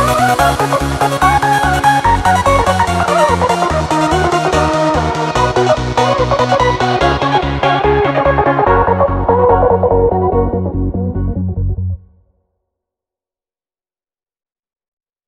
¡Suscríbete